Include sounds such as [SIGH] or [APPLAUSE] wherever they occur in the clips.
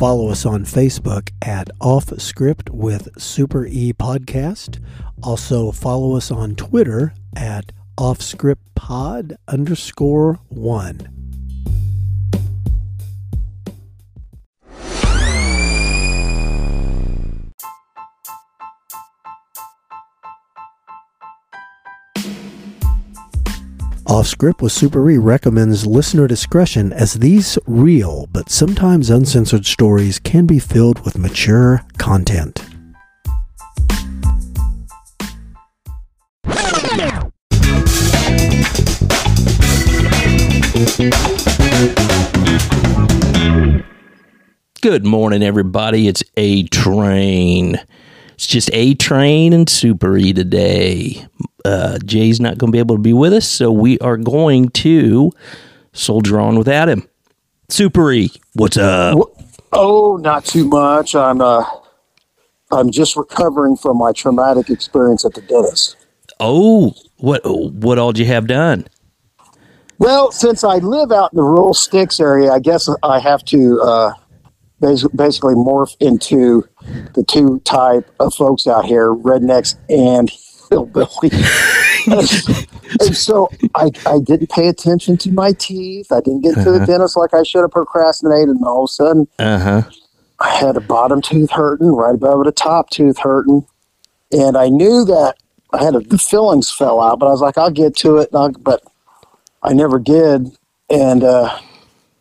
follow us on Facebook at Off Script with Super E Podcast. Also, follow us on Twitter at Off Script Pod underscore one. Off Script with Super E recommends listener discretion as these real but sometimes uncensored stories can be filled with mature content. Good morning, everybody. It's A Train. It's just A Train and Super E today. Uh, Jay's not going to be able to be with us, so we are going to soldier on without him. Super E, what's up? Oh, not too much. I'm uh, I'm just recovering from my traumatic experience at the dentist. Oh, what what all did you have done? Well, since I live out in the rural sticks area, I guess I have to uh, basically morph into the two type of folks out here: rednecks and hillbilly. [LAUGHS] and so I, I didn't pay attention to my teeth. I didn't get to the dentist like I should have procrastinated, and all of a sudden Uh huh. I had a bottom tooth hurting, right above it, a top tooth hurting, and I knew that I had a, the fillings fell out, but I was like, I'll get to it, and I'll, but I never did, and uh,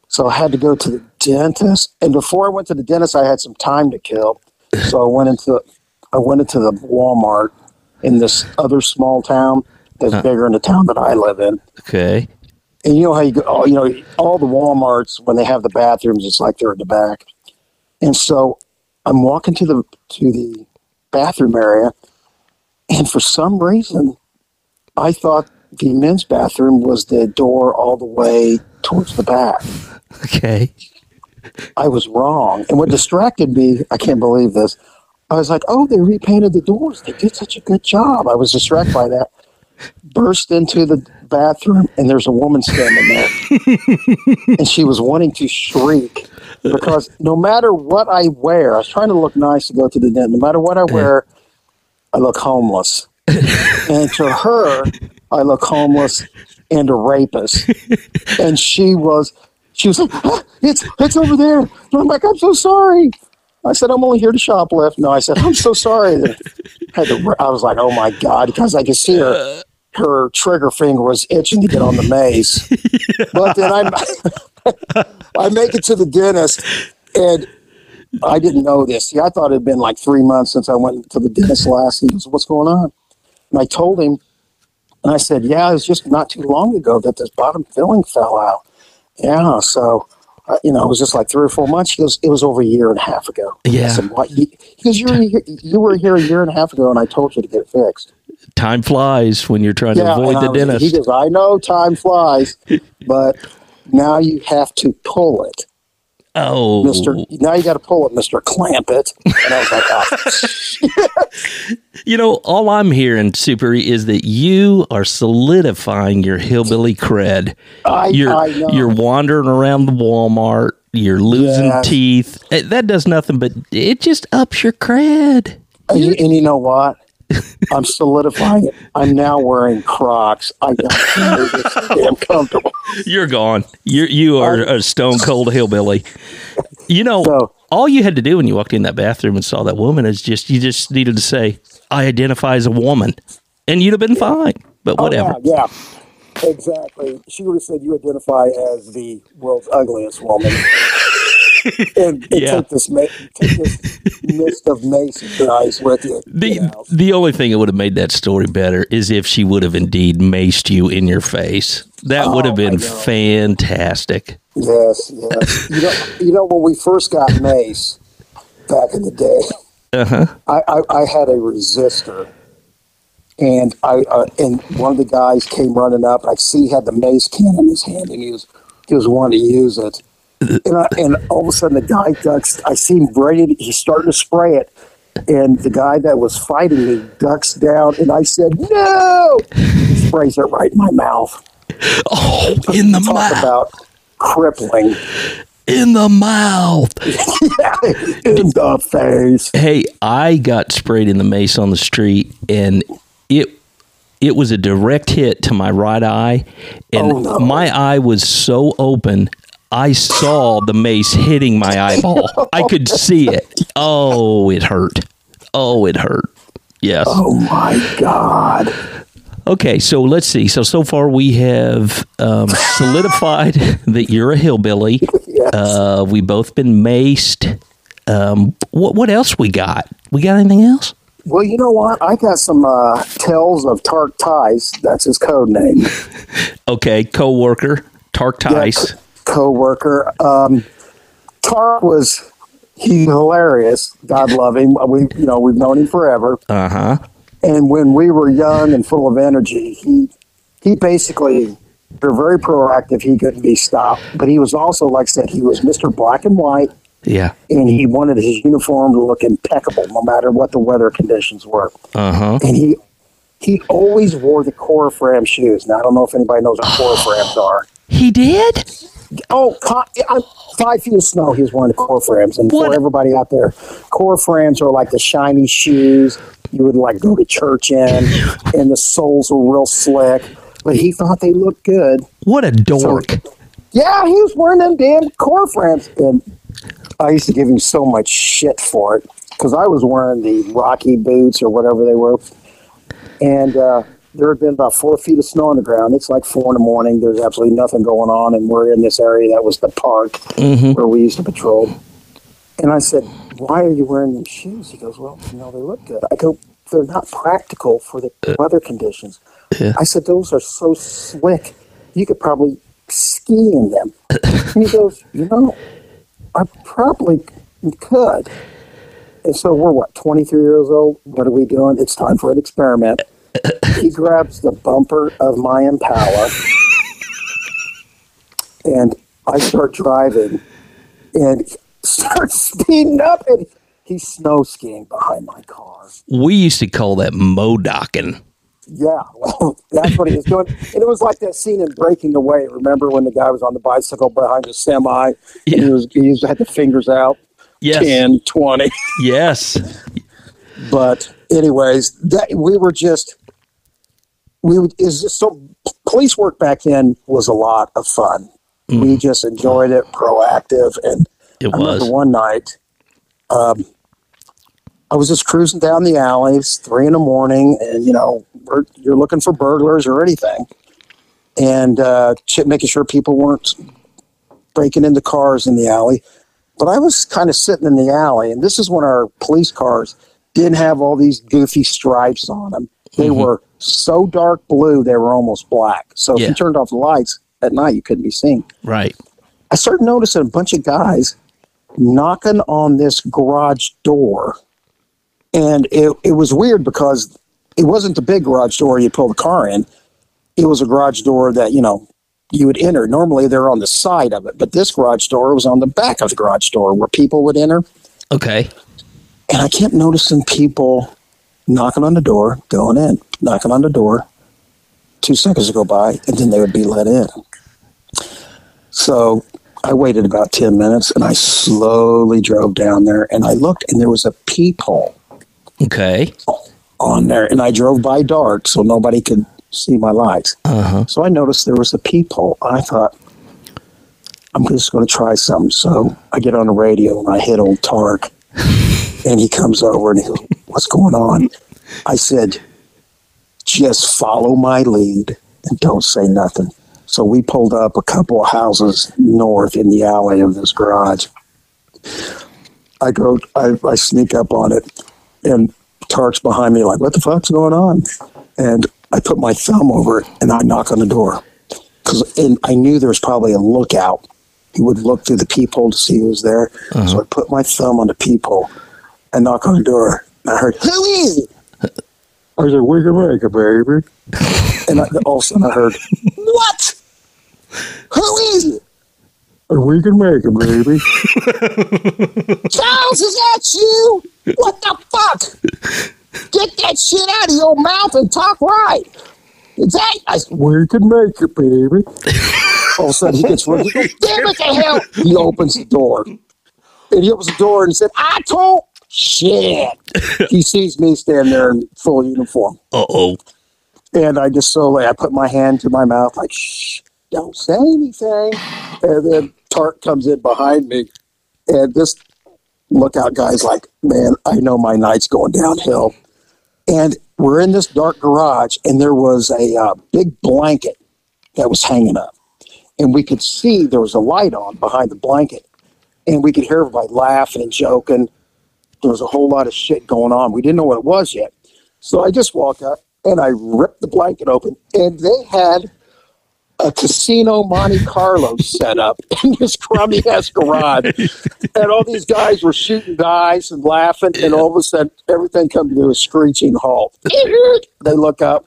so I had to go to the dentist. And before I went to the dentist, I had some time to kill, so I went into I went into the Walmart in this other small town that's bigger than the town that I live in. Okay. And you know how you go, you know, all the Walmarts when they have the bathrooms, it's like they're in the back. And so I'm walking to the to the bathroom area, and for some reason, I thought the men's bathroom was the door all the way towards the back. Okay. I was wrong. And what distracted me, I can't believe this. I was like, oh, they repainted the doors. They did such a good job. I was distracted by that. Burst into the bathroom, and there's a woman standing there. and she was wanting to shriek because no matter what I wear, I was trying to look nice to go to the dentist. No matter what I wear, I look homeless. and to her, I look homeless and a rapist. [LAUGHS] and she was, she was like, "Ah, "It's it's over there." And I'm like, "I'm so sorry." I said, "I'm only here to shoplift." No, I said, "I'm so sorry." Had to, I was like, "Oh my god," because I could see her. Her trigger finger was itching to get on the maze, but then I, [LAUGHS] I make it to the dentist, and I didn't know this. See, I thought it had been like three months since I went to the dentist last. He goes, "What's going on?" And I told him, and I said, "Yeah, it was just not too long ago that this bottom filling fell out." Yeah, so uh, you know, it was just like three or four months. He goes, "It was over a year and a half ago." I Yeah. said, "What?" He goes, "You were here, you were here a year and a half ago, and I told you to get it fixed." Time flies when you're trying to avoid the was- dentist. He goes, "I know time flies, but now you have to pull it." Oh, Mister, now you got to pull it, Mister Clampett. And I was like, oh, [LAUGHS] You know, all I'm hearing, Super, is that you are solidifying your hillbilly cred. I, You're I know. you're wandering around the Walmart. You're losing Yes. teeth. Eh, That does nothing, but it just ups your cred. And you, and you know what? I'm solidifying it. I'm now wearing Crocs. I it's comfortable. You're gone. You you are a stone cold hillbilly. You know, So- all you had to do when you walked in that bathroom and saw that woman is just you just needed to say, "I identify as a woman," and you'd have been fine. But oh, whatever. Oh, yeah, yeah, exactly. She would have said you identify as the world's ugliest woman. [LAUGHS] and, and Yeah. take this take this mist of mace guys with you. The you know. the only thing that would have made that story better is if she would have indeed maced you in your face. That would have Oh, been fantastic. Yes, yes. You know, you know when we first got mace back in the day, Uh huh. I, I, I had a resister, and I uh, and one of the guys came running up. I see he had the mace can in his hand, and he was he was wanting to use it. And, I, and all of a sudden, the guy ducks. I see him. To, he's starting to spray it, and the guy that was fighting me ducks down, and I said, "No!" He sprays it right in my mouth. Oh, in the Talk mouth. about crippling. in the mouth. [LAUGHS] in the face. Hey, I got sprayed in the mace on the street, and it it was a direct hit to my right eye, and Oh, no. my eye was so open. I saw the mace hitting my eyeball. I could see it. Oh, it hurt. Oh, it hurt. Yes. Oh my God. Okay, so let's see. So so far we have um, solidified [LAUGHS] that you're a hillbilly. [LAUGHS] Yes. Uh, we both been maced. Um, what what else we got? We got anything else? Well, you know what? I got some uh, tells of Tark Tice. That's his code name. [LAUGHS] Okay, co-worker Tark Tice. Co-worker. Um, Tark was he's hilarious. God love him. We you know we've known him forever. Uh huh. And when we were young and full of energy, he he basically they're very proactive. He couldn't be stopped, but he was also like I said he was Mister Black and White, Yeah. and he wanted his uniform to look impeccable no matter what the weather conditions were. Uh huh. And he he always wore the Corfam shoes. Now I don't know if anybody knows what Corfams are. He did. Oh, I'm five feet of snow. He was wearing the Corfams, and What? for everybody out there, Corfams are like the shiny shoes you would like go to church in, and the soles were real slick. But he thought they looked good. What a dork. Yeah, he was wearing them damn Corfams, and I used to give him so much shit for it because I was wearing the Rocky boots or whatever they were, and uh, there had been about four feet of snow on the ground. It's like four in the morning. There's absolutely nothing going on, and we're in this area that was the park Mhm. where we used to patrol. And I said, "Why are you wearing these shoes?" He goes, "Well, you know, they look good." I go, "They're not practical for the weather conditions." Yeah. I said, "Those are so slick. You could probably ski in them." [LAUGHS] and he goes, "You know, I probably could." And so we're what, 23 years old? What are we doing? It's time for an experiment. He grabs the bumper of my Impala, and I start driving, and [LAUGHS] start speeding up, and he's snow skiing behind my car. We used to call that modocking. Yeah, well, [LAUGHS] that's what he was doing. And it was like that scene in Breaking Away. Remember when the guy was on the bicycle behind the semi? And Yeah. he was he had the fingers out, Yes. 10, 20. Yes. But anyways, that we were just we would is just so police work back then was a lot of fun. We just enjoyed it, proactive, and It I remember one night, um, I was just cruising down the alleys, three in the morning, and you know, we're, you're looking for burglars or anything, and uh, ch- making sure people weren't breaking into cars in the alley. But I was kind of sitting in the alley, and this is when our police cars didn't have all these goofy stripes on them. They were so dark blue, they were almost black. So if you turned off the lights at night, you couldn't be seen. Right. I started noticing a bunch of guys knocking on this garage door. And it, it was weird because it wasn't the big garage door you pull the car in. It was a garage door that, you know, you would enter. Normally they're on the side of it, but this garage door was on the back of the garage door where people would enter. Okay. And I kept noticing people knocking on the door, going in, knocking on the door. Two seconds would go by, and then they would be let in. So I waited about 10 minutes and I slowly drove down there and I looked, and there was a peephole Okay. on there. And I drove by dark so nobody could see my lights. Uh huh. So I noticed there was a peephole. I thought, I'm just going to try something. So I get on the radio and I hit old Tark. and he comes over and he goes, What's going on? I said, Just follow my lead and don't say nothing. So we pulled up a couple of houses north in the alley of this garage. I go, I, I sneak up on it, and Tark's behind me, like, What the fuck's going on? And I put my thumb over it and I knock on the door. Cause, and I knew there was probably a lookout. He would look through the peephole to see who was there. So uh-huh. I put my thumb on the peephole and knock on the door. And I heard, Who is it? I said, We can make it, baby. and I, all of a sudden I heard, What? Who is it? And we can make it, baby. [LAUGHS] Charles, is that you? What the fuck? Get that shit out of your mouth and talk right. exactly. I said, we can make it, baby. All of a sudden, he gets ready. [LAUGHS] Damn it, the hell. He opens the door. And he opens the door and he said, I told. Shit. he sees me standing there in full uniform. Uh oh. And I just slowly, I put my hand to my mouth, like, shh, don't say anything. And then Tark comes in behind me. And this lookout guy's like, man, I know my night's going downhill. And we're in this dark garage, and there was a uh, big blanket that was hanging up. And we could see there was a light on behind the blanket. And we could hear everybody laughing and joking. There was a whole lot of shit going on. We didn't know what it was yet. So I just walked up and I ripped the blanket open, and they had a casino Monte Carlo [LAUGHS] set up in this crummy ass garage. And all these guys were shooting dice and laughing, and all of a sudden everything comes to a screeching halt. [LAUGHS] they look up,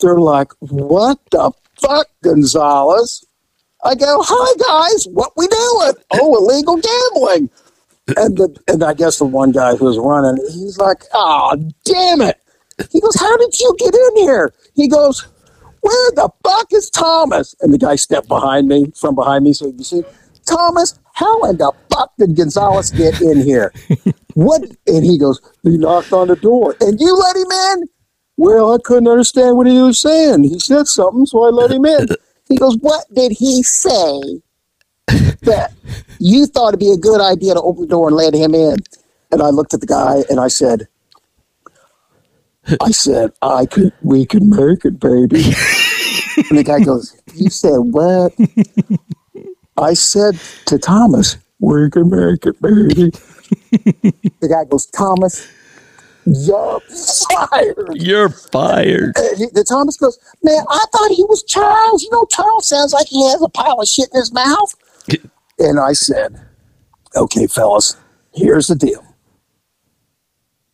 they're like, What the fuck, Gonzalez? I go, Hi guys, what we doing? Oh, illegal gambling. And the and I guess the one guy who was running, he's like, Oh, damn it. He goes, How did you get in here? He goes, Where the fuck is Thomas? And the guy stepped behind me, from behind me, so you see, Thomas, how in the fuck did Gonzalez get in here? What? And he goes, He knocked on the door. And you let him in? Well, I couldn't understand what he was saying. He said something, so I let him in. He goes, What did he say [LAUGHS] that you thought it'd be a good idea to open the door and let him in? And I looked at the guy and I said, I said, I could, we could make it, baby. [LAUGHS] and the guy goes, You said what? I said to Thomas, We can make it, baby. the guy goes, Thomas, you're fired. You're fired. And he, the Thomas goes, Man, I thought he was Charles. You know, Charles sounds like he has a pile of shit in his mouth. And I said, Okay, fellas, here's the deal.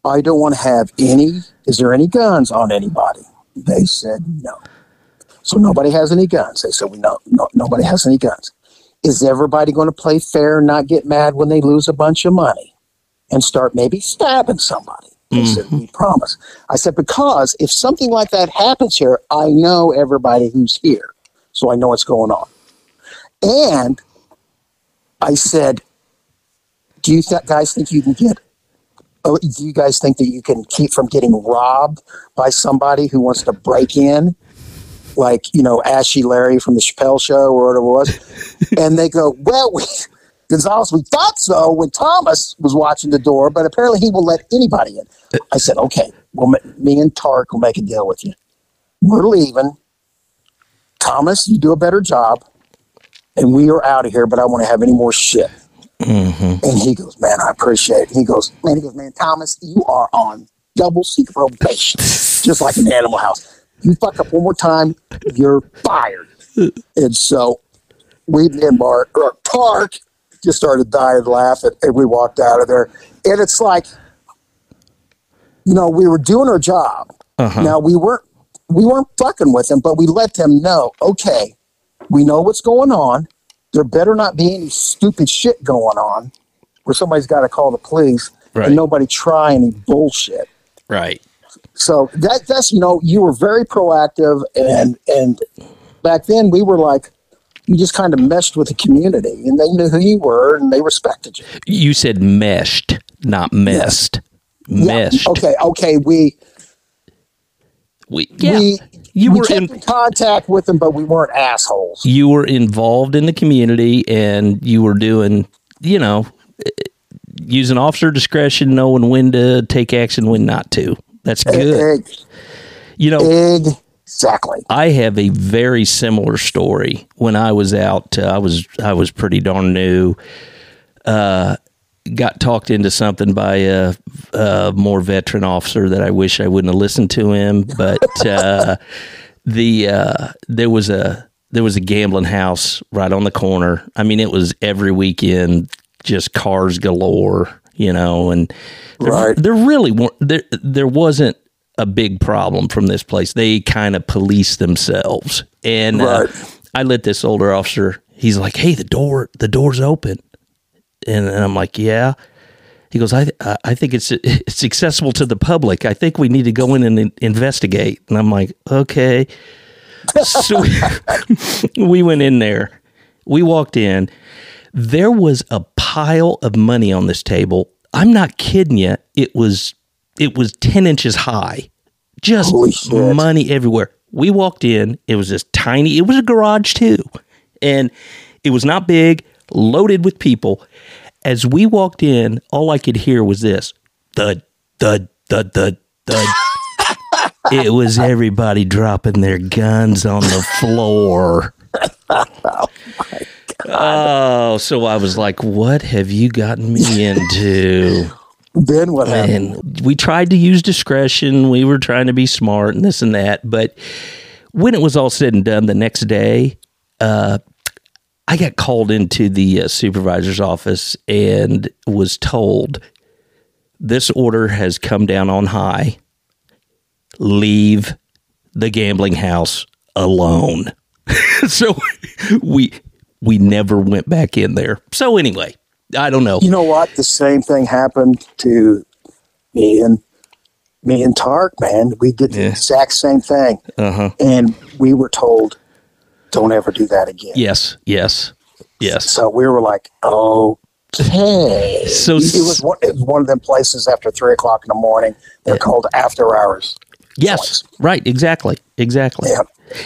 I don't want to have any. Is there any guns on anybody? They said no. So nobody has any guns. They said we no, no nobody has any guns. Is everybody going to play fair and not get mad when they lose a bunch of money and start maybe stabbing somebody? They said mm-hmm. we promise. I said because if something like that happens here, I know everybody who's here, so I know what's going on. And I said, do you th- guys think you can get oh, do you guys think that you can keep from getting robbed by somebody who wants to break in? Like, you know, Ashy Larry from the Chappelle show or whatever it was. [LAUGHS] and they go, Well, we, Gonzalez, we thought so when Thomas was watching the door, but apparently he will let anybody in. I said, Okay, well, me and Tark will make a deal with you. We're leaving. Thomas, you do a better job. And we are out of here, but I want to have any more shit. Mm-hmm. And he goes, man, I appreciate it. He goes, man, he goes, man, Thomas, you are on double secret probation, just like an animal house. You fuck up one more time, you're fired. and so we and Mark, or Tark just started dying laughing, and we walked out of there. And it's like, you know, we were doing our job. Uh-huh. Now we weren't we weren't fucking with him, but we let them know, okay, we know what's going on. There better not be any stupid shit going on where somebody's got to call the police Right. and nobody try any bullshit. Right. So that that's you know you were very proactive and and back then we were like you just kind of meshed with the community and they knew who you were and they respected you. You said meshed, not messed. Meshed. Yeah, okay, okay, we We, yeah. we you we were kept in, contact with them, but we weren't assholes. you were involved in the community and you were doing, you know, eh, using officer discretion, knowing when to take action, when not to. That's good. Ex- You know, Exactly. I have a very similar story. When I was out, uh, I was I was pretty darn new. Uh, got talked into something by a, a more veteran officer that I wish I wouldn't have listened to him. But [LAUGHS] uh, the uh, there was a there was a gambling house right on the corner. I mean, it was every weekend, just cars galore. You know, and there, Right. there really weren't there. There wasn't a big problem from this place. They kind of police themselves. And uh, I let this older officer. He's like, "Hey, the door, the door's open," and, and I'm like, "Yeah." He goes, I I I think it's it's accessible to the public. I think we need to go in and in- investigate. And I'm like, okay. So we, [LAUGHS] we went in there. We walked in. There was a pile of money on this table. I'm not kidding you. It was it was ten inches high. Just money everywhere. We walked in. It was this tiny. It was a garage too, and it was not big. Loaded with people. As we walked in, all I could hear was this: thud, thud, thud, thud, thud. it was everybody dropping their guns on the floor. [LAUGHS] Oh, so I was like, "What have you gotten me into?" [LAUGHS] Then what happened? and we tried to use discretion. We were trying to be smart and this and that. But when it was all said and done, the next day, uh, I got called into the uh, supervisor's office and was told this order has come down on high. Leave the gambling house alone. [LAUGHS] so we we never went back in there. So anyway, I don't know. You know what? The same thing happened to me and me and Tark, man. We did the Yeah. exact same thing. Uh-huh. And we were told, don't ever do that again. Yes, yes, yes. So we were like, okay. [LAUGHS] So it was one, it was one of them places after three o'clock in the morning. They're called after hours. Yes, right, exactly, exactly. Yeah,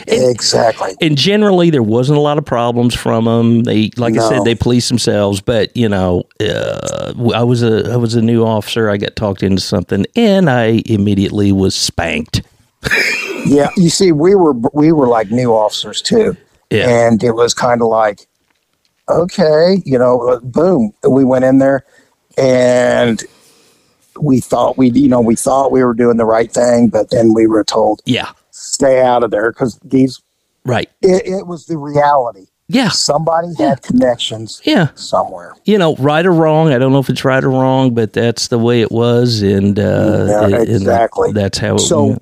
exactly. And generally, there wasn't a lot of problems from them. They, like I said, they police themselves. But you know, uh, I was a I was a new officer. I got talked into something, and I immediately was spanked. [LAUGHS] Yeah, you see, we were we were like new officers too, Yeah. and it was kind of like, okay, you know, uh, boom, we went in there, and we thought we, you know, we thought we were doing the right thing, but then we were told Yeah, stay out of there because these, right. it, it was the reality. Yeah, Somebody had connections yeah. somewhere. You know, right or wrong. I don't know if it's right or wrong, but that's the way it was, and uh, Yeah, and exactly. that's how. It So,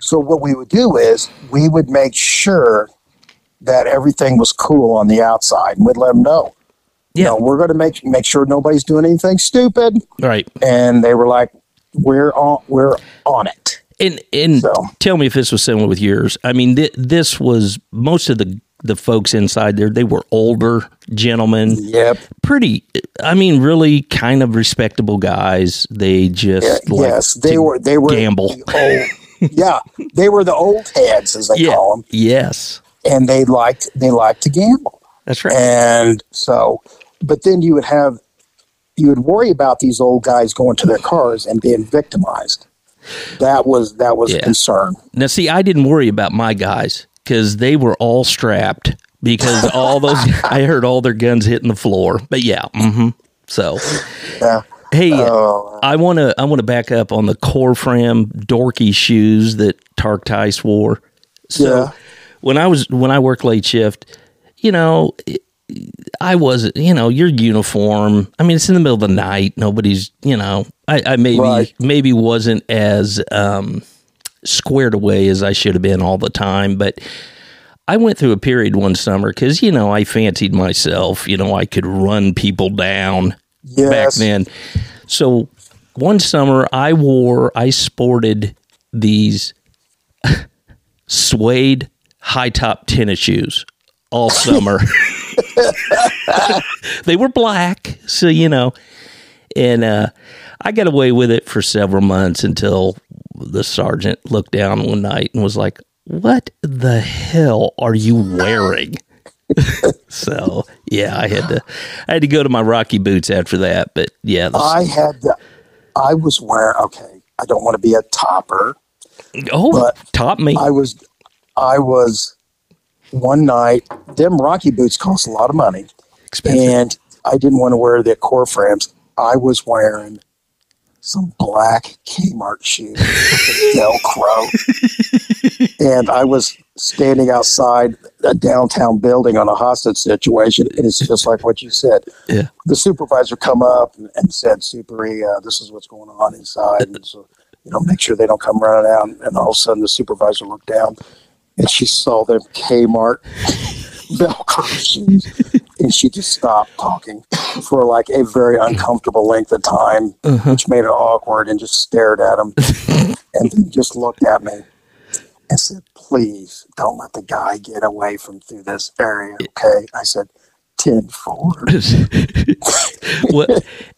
so what we would do is we would make sure that everything was cool on the outside, and we'd let them know. Yeah. You know, we're going to make make sure nobody's doing anything stupid. right. And they were like, "We're on, we're on it." And and So- tell me if this was similar with yours. I mean, th- this was most of the the folks inside there. They were older gentlemen, Yep. pretty. I mean, really kind of respectable guys. They just Yeah, yes, they were. They were gamble. the old, yeah, they were the old heads, as they Yeah. call them, Yes, and they liked they liked to gamble. that's right. And so, but then you would have, you would worry about these old guys going to their cars and being victimized. That was that was Yeah. a concern. Now, see, I didn't worry about my guys because they were all strapped because all those [LAUGHS] I heard all their guns hitting the floor. But yeah, hmm so Yeah. Hey, Oh, I want to I want to back up on the Corfam dorky shoes that Tark Tice wore. So Yeah. when I was when I worked late shift, you know, I wasn't, you know, your uniform. I mean, it's in the middle of the night. Nobody's, you know, I, I maybe Right. maybe wasn't as um, squared away as I should have been all the time, but. I went through a period one summer because you know I fancied myself. You know I could run people down yes. back then. So one summer I wore, I sported these [LAUGHS] suede high top tennis shoes all [LAUGHS] summer. they were black, so you know, and uh, I got away with it for several months until the sergeant looked down one night and was like, "What the hell are you wearing?" So yeah, I had to, I had to go to my Rocky boots after that. But yeah, I had. The, I was wearing. Okay, I don't want to be a topper. oh, but top me. I was. I was. One night, them Rocky boots cost a lot of money, Expensive. and I didn't want to wear the Corfams. I was wearing some black Kmart shoes with Velcro, [LAUGHS] and I was standing outside a downtown building on a hostage situation, and it's just like what you said. Yeah. The supervisor come up and, said, "Super, E, uh, this is what's going on inside." And so, you know, make sure they don't come running out. And all of a sudden, the supervisor looked down, and she saw them Kmart [LAUGHS] Velcro shoes. and she just stopped talking for like a very uncomfortable length of time, which made it awkward, and just stared at him, [LAUGHS] and then just looked at me and said, "Please don't let the guy get away from through this area." Okay, I said, 10 forward. [LAUGHS] well,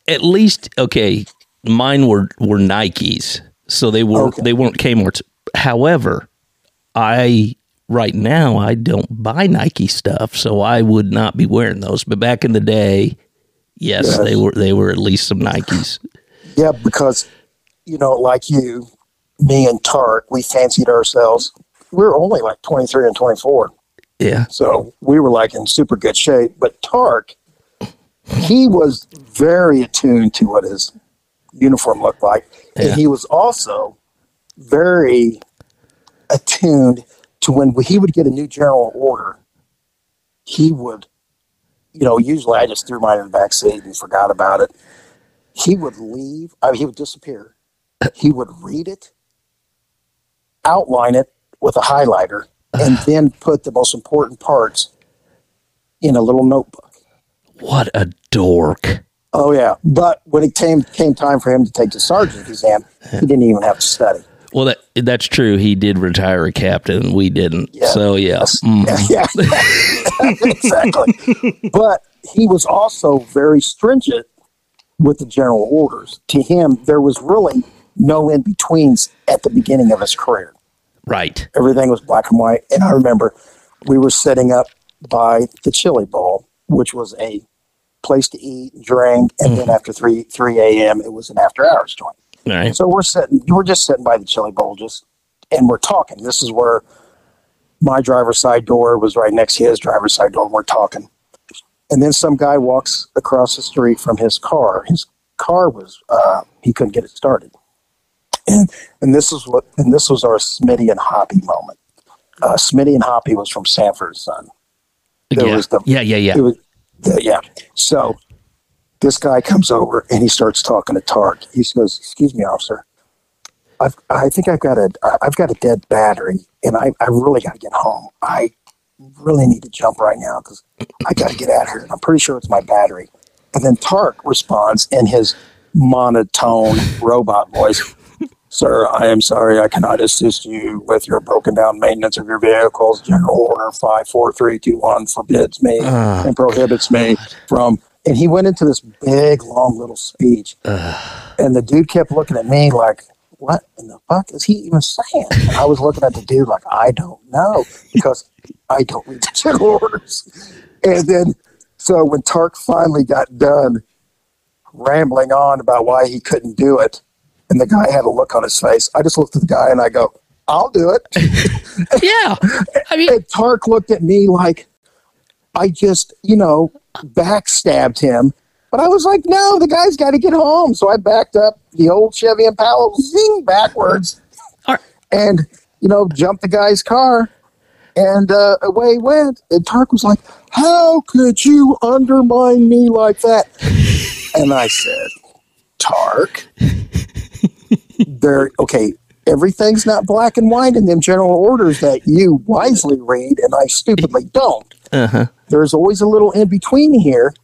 at least okay. Mine were were Nikes, so they were Okay. they weren't Kmart's. However, I right now I don't buy Nike stuff, so I would not be wearing those. But back in the day, yes, Yes. they were they were at least some Nikes. Yeah, because you know, like you, me and Tark, we fancied ourselves. We were only like twenty three and twenty four, Yeah, so we were like in super good shape. But Tark, he was very attuned to what his uniform looked like, Yeah. and he was also very attuned to when he would get a new general order. He would, you know, usually I just threw mine in the back seat and forgot about it he would leave. I mean, he would disappear. He would read it, outline it with a highlighter, and then put the most important parts in a little notebook. what a dork. Oh yeah, but when it came came time for him to take the sergeant exam, he didn't even have to study. Well, that that's true. He did retire a captain. We didn't. Yeah. So yeah, Mm. [LAUGHS] Yeah, exactly. But he was also very stringent with the general orders. To him, there was really no in betweens at the beginning of his career. Right. everything was black and white. And I remember we were setting up by the Chili Bowl, which was a place to eat and drink. And then after three three a.m., it was an after hours joint. All right. So we're sitting, we're just sitting by the Chili Bowl, just and we're talking. This is where my driver's side door was right next to his driver's side door, and we're talking. And then some guy walks across the street from his car. His car was uh, he couldn't get it started, and and this is what and this was our Smitty and Hoppy moment. Uh, Smitty and Hoppy was from Sanford's son. There yeah. was the- yeah, yeah, yeah. It was, yeah, yeah. So this guy comes over and he starts talking to Tark. He says, "Excuse me, officer. I've, I think I've got a I've got a dead battery, and I, I really got to get home. I really need to jump right now because I got to get out of here. And I'm pretty sure it's my battery." And then Tark responds in his monotone robot voice. Sir, I am sorry I cannot assist you with your broken down maintenance of your vehicles. General Order 54321 forbids me Ah, and prohibits me from. And he went into this big, long little speech. And the dude kept looking at me like, what in the fuck is he even saying? And I was looking at the dude like, I don't know because I don't read the general orders. And then, so when Tark finally got done rambling on about why he couldn't do it, and the guy had a look on his face, I just looked at the guy and I go, I'll do it. [LAUGHS] yeah. I mean, And Tark looked at me like I just, you know, backstabbed him. But I was like, no, the guy's got to get home. So I backed up the old Chevy Impala, zing backwards, right. and you know, jumped the guy's car, and uh, away he went. And Tark was like, "How could you undermine me like that?" and I said, "Tark, there, okay." Everything's not black and white in them general orders that you wisely read and I stupidly [LAUGHS] don't uh-huh. there's always a little in between here.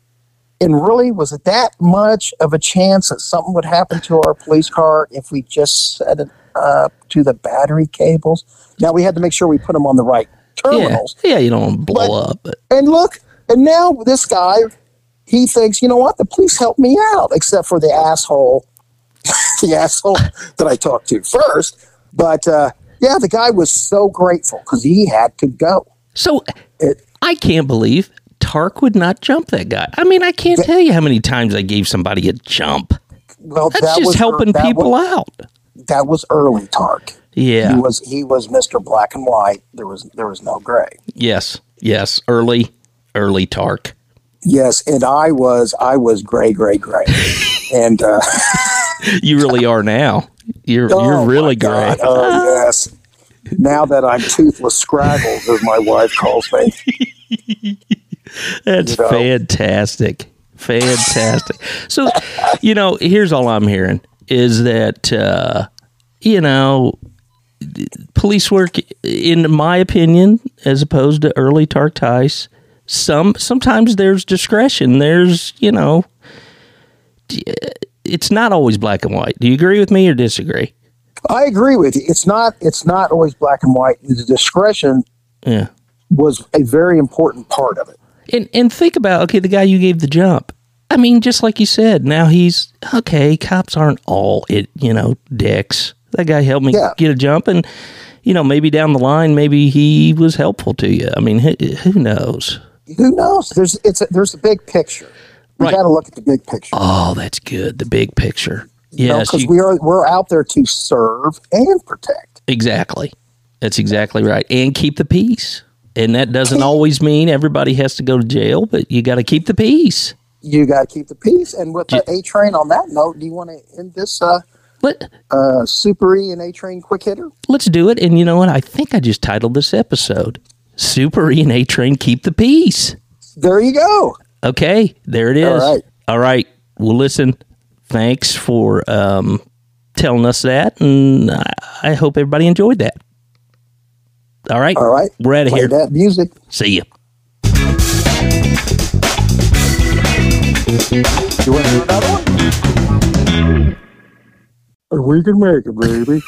And really, was it that much of a chance that something would happen to our police car if we just set it up to the battery cables? Now we had to make sure we put them on the right Yeah. terminals. Yeah, you don't want to blow But- up. But And look, and now this guy, he thinks, you know what? The police helped me out, except for the asshole, [LAUGHS] the asshole that I talked to first. But uh, yeah, the guy was so grateful because he had to go. so It, I can't believe Tark would not jump that guy. I mean, I can't tell you how many times I gave somebody a jump. well, That's that just was helping that people was- out. that was early Tark. He Yeah. was he was Mr. Black and White. There was there was no gray. Yes. Yes. Early, early Tark. Yes, and I was I was gray, gray, gray. [LAUGHS] and uh, [LAUGHS] [LAUGHS] You really are now. You're oh you're really great. Oh yes. Now that I'm toothless scraggles, as my wife calls me. That's you know. fantastic. Fantastic. So, you know, here's all I'm hearing is that, uh, you know, police work, in my opinion, as opposed to early Tark Tice, some sometimes there's discretion. There's you know, it's not always black and white. Do you agree with me or disagree? I agree with you. It's not. It's not always black and white. The discretion Yeah. was a very important part of it. And and think about okay, the guy you gave the jump. I mean, just like you said, now he's okay. Cops aren't all it, you know, dicks. That guy helped me Yeah. get a jump, and you know, maybe down the line, maybe he was helpful to you. I mean, who, who knows? Who knows? There's it's a, there's a big picture. We Right. got to look at the big picture. Oh, that's good. The big picture. Yes, because you- we are we're out there to serve and protect. exactly. That's exactly right. And keep the peace. And that doesn't always mean everybody has to go to jail, but you got to keep the peace. You got to keep the peace. And with the A train on that note, do you want to end this uh, Let, uh, Super E and A train quick hitter? let's do it. And you know what? I think I just titled this episode Super E and A Train Keep the Peace. There you go. Okay, there it is. All right. All right. Well, listen, thanks for um, telling us that. And I, I hope everybody enjoyed that. All right. All right. We're out of Play here. that music. See ya. You want to do another one? We can make it, baby.